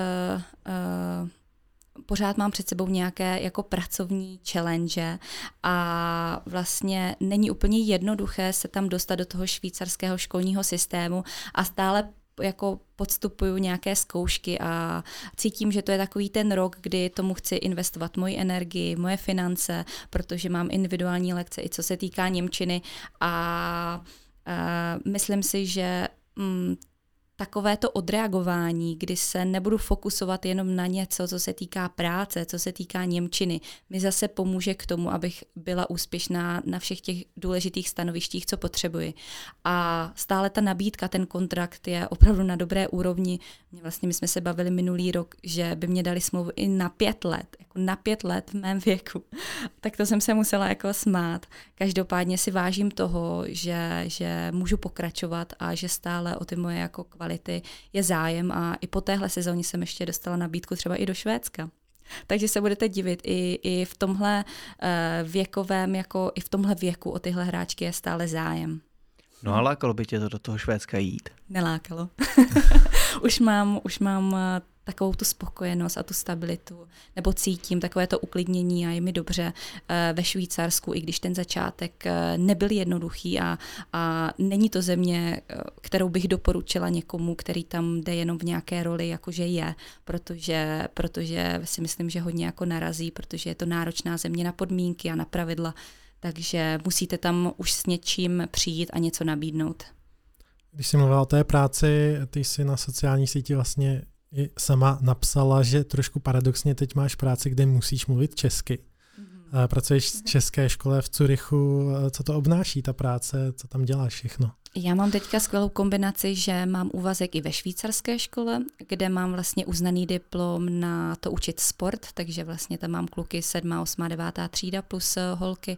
pořád mám před sebou nějaké jako pracovní challenge a vlastně není úplně jednoduché se tam dostat do toho švýcarského školního systému a stále jako podstupuju nějaké zkoušky a cítím, že to je takový ten rok, kdy tomu chci investovat moji energii, moje finance, protože mám individuální lekce i co se týká Němčiny. A uh, myslím si, že mm, takové to odreagování, kdy se nebudu fokusovat jenom na něco, co se týká práce, co se týká Němčiny, mi zase pomůže k tomu, abych byla úspěšná na všech těch důležitých stanovištích, co potřebuji. A stále ta nabídka, ten kontrakt je opravdu na dobré úrovni. Vlastně my jsme se bavili minulý rok, že by mě dali smlouvu i na pět let, jako na pět let v mém věku. tak to jsem se musela jako smát. Každopádně si vážím toho, že, že můžu pokračovat a že stále o ty moje jako kvality je zájem a i po téhle sezóně jsem ještě dostala nabídku třeba i do Švédska. Takže se budete divit, i, i v tomhle uh, věkovém, jako i v tomhle věku o tyhle hráčky je stále zájem. No a lákalo by tě to do toho Švédska jít? Nelákalo. už, mám, už mám eh, takovou tu spokojenost a tu stabilitu, nebo cítím takové to uklidnění a je mi dobře eh, ve Švýcarsku, i když ten začátek eh, nebyl jednoduchý a, a není to země, eh, kterou bych doporučila někomu, který tam jde jenom v nějaké roli, jakože je, protože, protože si myslím, že hodně jako narazí, protože je to náročná země na podmínky a na pravidla, takže musíte tam už s něčím přijít a něco nabídnout. Když jsi mluvila o té práci, ty jsi na sociální síti vlastně i sama napsala, že trošku paradoxně teď máš práci, kde musíš mluvit česky. Mm-hmm. Pracuješ v české škole v Curychu. Co to obnáší ta práce? Co tam děláš všechno? Já mám teďka skvělou kombinaci, že mám úvazek i ve švýcarské škole, kde mám vlastně uznaný diplom na to učit sport, takže vlastně tam mám kluky 7., 8., 9. třída plus eh, holky,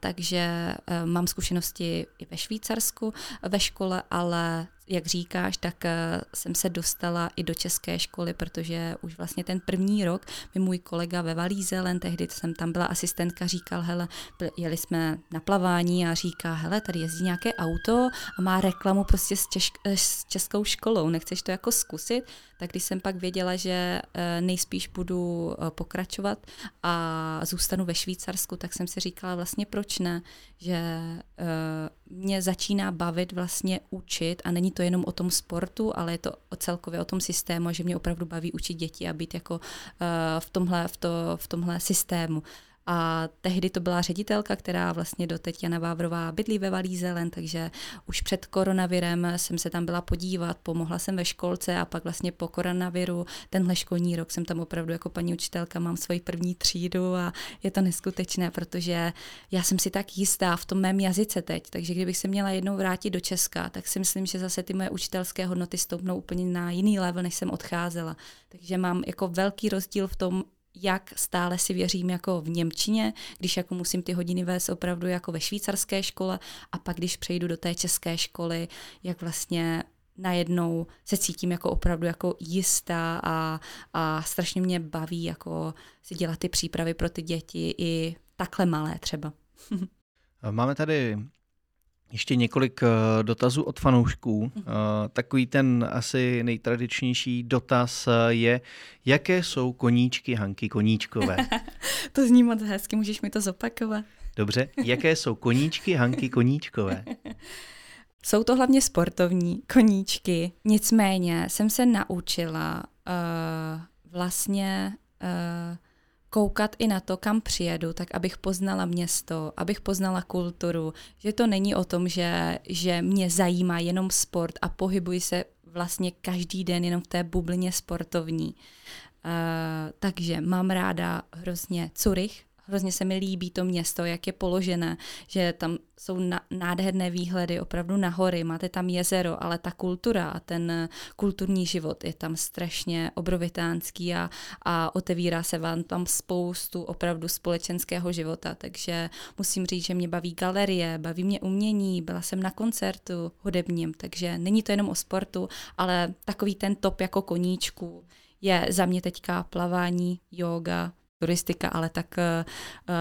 takže eh, mám zkušenosti i ve Švýcarsku ve škole, ale jak říkáš, tak eh, jsem se dostala i do české školy, protože už vlastně ten první rok mi můj kolega ve Valízelen, tehdy jsem tam byla asistentka, říkal, hele, jeli jsme na plavání a říká, hele, tady jezdí nějaké auto a má reklamu prostě s, češ- eh, s českou školou, nechceš to jako zkusit? Tak když jsem pak věděla, že eh, nejspíš budu pokračovat a zůstanu ve Švýcarsku, tak jsem si říkala vlastně proč ne, že mě začíná bavit vlastně učit a není to jenom o tom sportu, ale je to celkově o tom systému, že mě opravdu baví učit děti a být jako uh, v, tomhle, v, to, v tomhle systému. A tehdy to byla ředitelka, která vlastně doteď Jana Vávrová bydlí ve Valízelen, takže už před koronavirem jsem se tam byla podívat, pomohla jsem ve školce a pak vlastně po koronaviru tenhle školní rok jsem tam opravdu jako paní učitelka, mám svoji první třídu a je to neskutečné, protože já jsem si tak jistá v tom mém jazyce teď, takže kdybych se měla jednou vrátit do Česka, tak si myslím, že zase ty moje učitelské hodnoty stoupnou úplně na jiný level, než jsem odcházela. Takže mám jako velký rozdíl v tom, jak stále si věřím jako v Němčině, když jako musím ty hodiny vést opravdu jako ve švýcarské škole a pak když přejdu do té české školy, jak vlastně najednou se cítím jako opravdu jako jistá a, a strašně mě baví jako si dělat ty přípravy pro ty děti i takhle malé třeba. Máme tady Ještě několik eh, dotazů od fanoušků. Mhm. Eh, takový ten asi nejtradičnější dotaz eh, je, jaké jsou koníčky Hanky Koníčkové? to zní moc hezky, můžeš mi to zopakovat? Dobře, jaké jsou koníčky Hanky Koníčkové? Jsou to hlavně sportovní koníčky, nicméně jsem se naučila uh, vlastně uh, koukat i na to, kam přijedu, tak abych poznala město, abych poznala kulturu, že to není o tom, že, že mě zajímá jenom sport a pohybuji se vlastně každý den jenom v té bublině sportovní. Uh, takže mám ráda hrozně Curych, Hrozně se mi líbí to město, jak je položené, že tam jsou na, nádherné výhledy opravdu na hory, máte tam jezero, ale ta kultura a ten kulturní život je tam strašně obrovitánský a, a otevírá se vám tam spoustu opravdu společenského života, takže musím říct, že mě baví galerie, baví mě umění, byla jsem na koncertu hudebním, takže není to jenom o sportu, ale takový ten top jako koníčku je za mě teďka plavání, yoga, turistika, ale tak uh,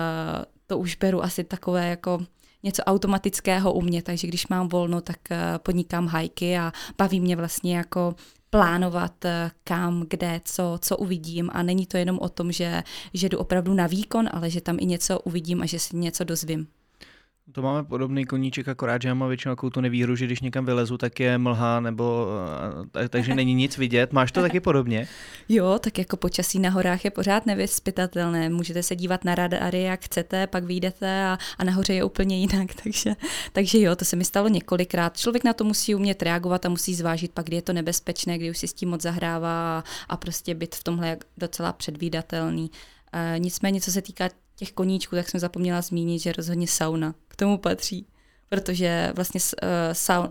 to už beru asi takové jako něco automatického u mě, takže když mám volno, tak uh, podnikám hajky a baví mě vlastně jako plánovat kam, kde, co, co uvidím a není to jenom o tom, že, že jdu opravdu na výkon, ale že tam i něco uvidím a že si něco dozvím. To máme podobný koníček, akorát, že já mám většinou takovou tu nevýhru, že když někam vylezu, tak je mlha, nebo tak, takže není nic vidět. Máš to taky podobně? Jo, tak jako počasí na horách je pořád nevyspytatelné. Můžete se dívat na radary, jak chcete, pak vyjdete a, a nahoře je úplně jinak. Takže, takže jo, to se mi stalo několikrát. Člověk na to musí umět reagovat a musí zvážit pak, kdy je to nebezpečné, kdy už si s tím moc zahrává a, a prostě být v tomhle docela předvídatelný. E, nicméně, co se týká těch koníčků, tak jsem zapomněla zmínit, že rozhodně sauna tomu patří. Protože vlastně uh,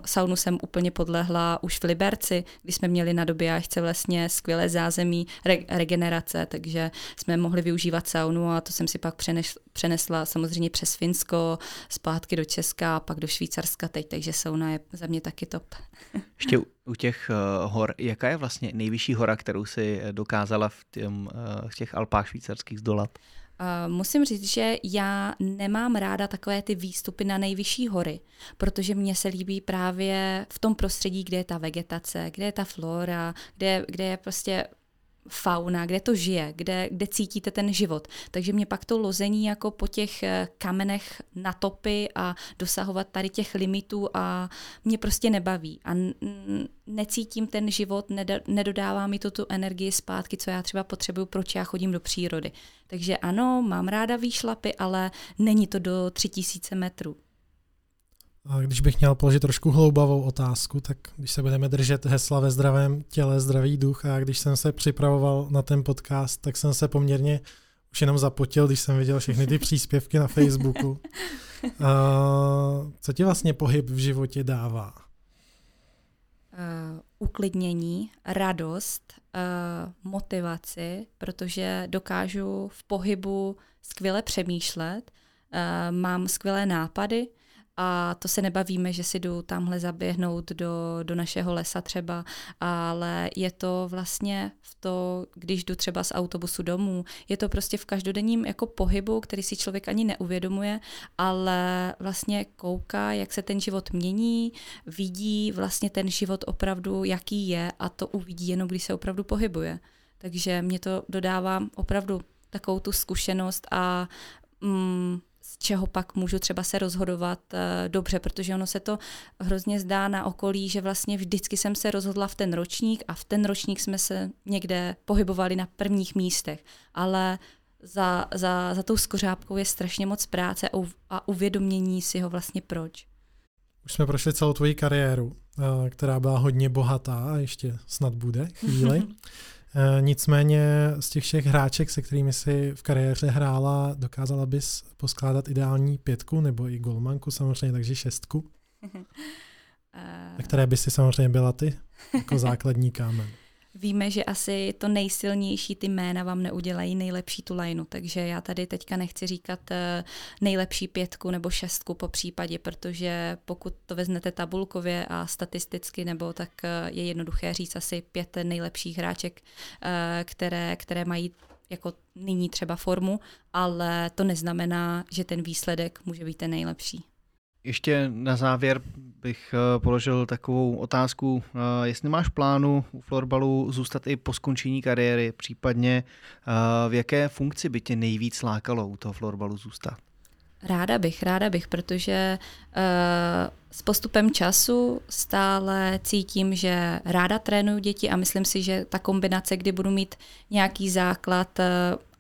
saunu jsem úplně podlehla už v Liberci, kdy jsme měli na dobijáčce vlastně skvělé zázemí re- regenerace, takže jsme mohli využívat saunu a to jsem si pak přenesla samozřejmě přes Finsko, zpátky do Česka a pak do Švýcarska teď, takže sauna je za mě taky top. Ještě u těch uh, hor, jaká je vlastně nejvyšší hora, kterou si dokázala v, těm, uh, v těch Alpách švýcarských zdolat? Uh, musím říct, že já nemám ráda takové ty výstupy na nejvyšší hory, protože mně se líbí právě v tom prostředí, kde je ta vegetace, kde je ta flora, kde, kde je prostě fauna, kde to žije, kde, kde cítíte ten život. Takže mě pak to lození jako po těch eh, kamenech natopy a dosahovat tady těch limitů a mě prostě nebaví. A necítím ten život, nedodává mi to tu energii zpátky, co já třeba potřebuju, proč já chodím do přírody. Takže ano, mám ráda výšlapy, ale není to do 3000 metrů. A když bych měl položit trošku hloubavou otázku, tak když se budeme držet hesla ve zdravém těle, zdravý duch a když jsem se připravoval na ten podcast, tak jsem se poměrně už jenom zapotil, když jsem viděl všechny ty příspěvky na Facebooku. A co ti vlastně pohyb v životě dává? Uh, uklidnění, radost, uh, motivaci, protože dokážu v pohybu skvěle přemýšlet, uh, mám skvělé nápady, a to se nebavíme, že si jdu tamhle zaběhnout do, do našeho lesa třeba, ale je to vlastně v to, když jdu třeba z autobusu domů, je to prostě v každodenním jako pohybu, který si člověk ani neuvědomuje, ale vlastně kouká, jak se ten život mění, vidí vlastně ten život opravdu, jaký je a to uvidí jenom, když se opravdu pohybuje. Takže mě to dodává opravdu takovou tu zkušenost a mm, z čeho pak můžu třeba se rozhodovat uh, dobře, protože ono se to hrozně zdá na okolí, že vlastně vždycky jsem se rozhodla v ten ročník a v ten ročník jsme se někde pohybovali na prvních místech, ale za, za, za tou skořápkou je strašně moc práce a uvědomění si ho vlastně proč. Už jsme prošli celou tvoji kariéru, eh, která byla hodně bohatá a ještě snad bude chvíli. Eh, nicméně z těch všech hráček, se kterými si v kariéře hrála, dokázala bys poskládat ideální pětku nebo i golmanku samozřejmě, takže šestku? které by si samozřejmě byla ty jako základní kámen? Víme, že asi to nejsilnější ty jména vám neudělají nejlepší tu lineu, takže já tady teďka nechci říkat eh, nejlepší pětku nebo šestku po případě, protože pokud to vezmete tabulkově a statisticky, nebo tak eh, je jednoduché říct asi pět nejlepších hráček, eh, které, které mají jako nyní třeba formu, ale to neznamená, že ten výsledek může být ten nejlepší. Ještě na závěr bych eh, položil takovou otázku, eh, jestli máš plánu u florbalu zůstat i po skončení kariéry, případně eh, v jaké funkci by tě nejvíc lákalo u toho florbalu zůstat? Ráda bych, ráda bych, protože s postupem času stále cítím, že ráda trénuju děti a myslím si, že ta kombinace, kdy budu mít nějaký základ uh,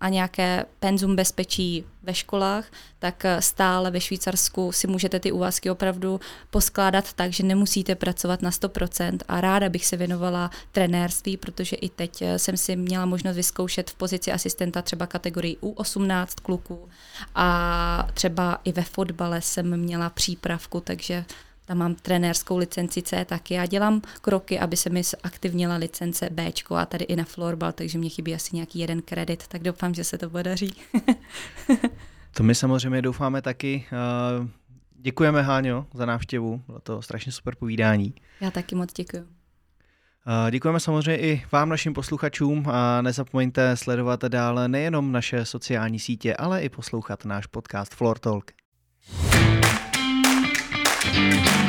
a nějaké penzum bezpečí ve školách, tak uh, stále ve Švýcarsku si můžete ty úvazky opravdu poskládat tak, že nemusíte pracovat na 100% a ráda bych se věnovala trenérství, protože i teď jsem si měla možnost vyzkoušet v pozici asistenta třeba kategorii U18 kluků a třeba i ve fotbale jsem měla přípravku, takže tam mám trenérskou licenci C taky. Já dělám kroky, aby se mi aktivnila licence B a tady i na florbal, takže mě chybí asi nějaký jeden kredit, tak doufám, že se to podaří. to my samozřejmě doufáme taky. Eh, děkujeme, Háňo, za návštěvu. Bylo to strašně super povídání. Já taky moc děkuji. Eh, děkujeme samozřejmě i vám, našim posluchačům a nezapomeňte sledovat dále nejenom naše sociální sítě, ale i poslouchat náš podcast Floor Talk. thank you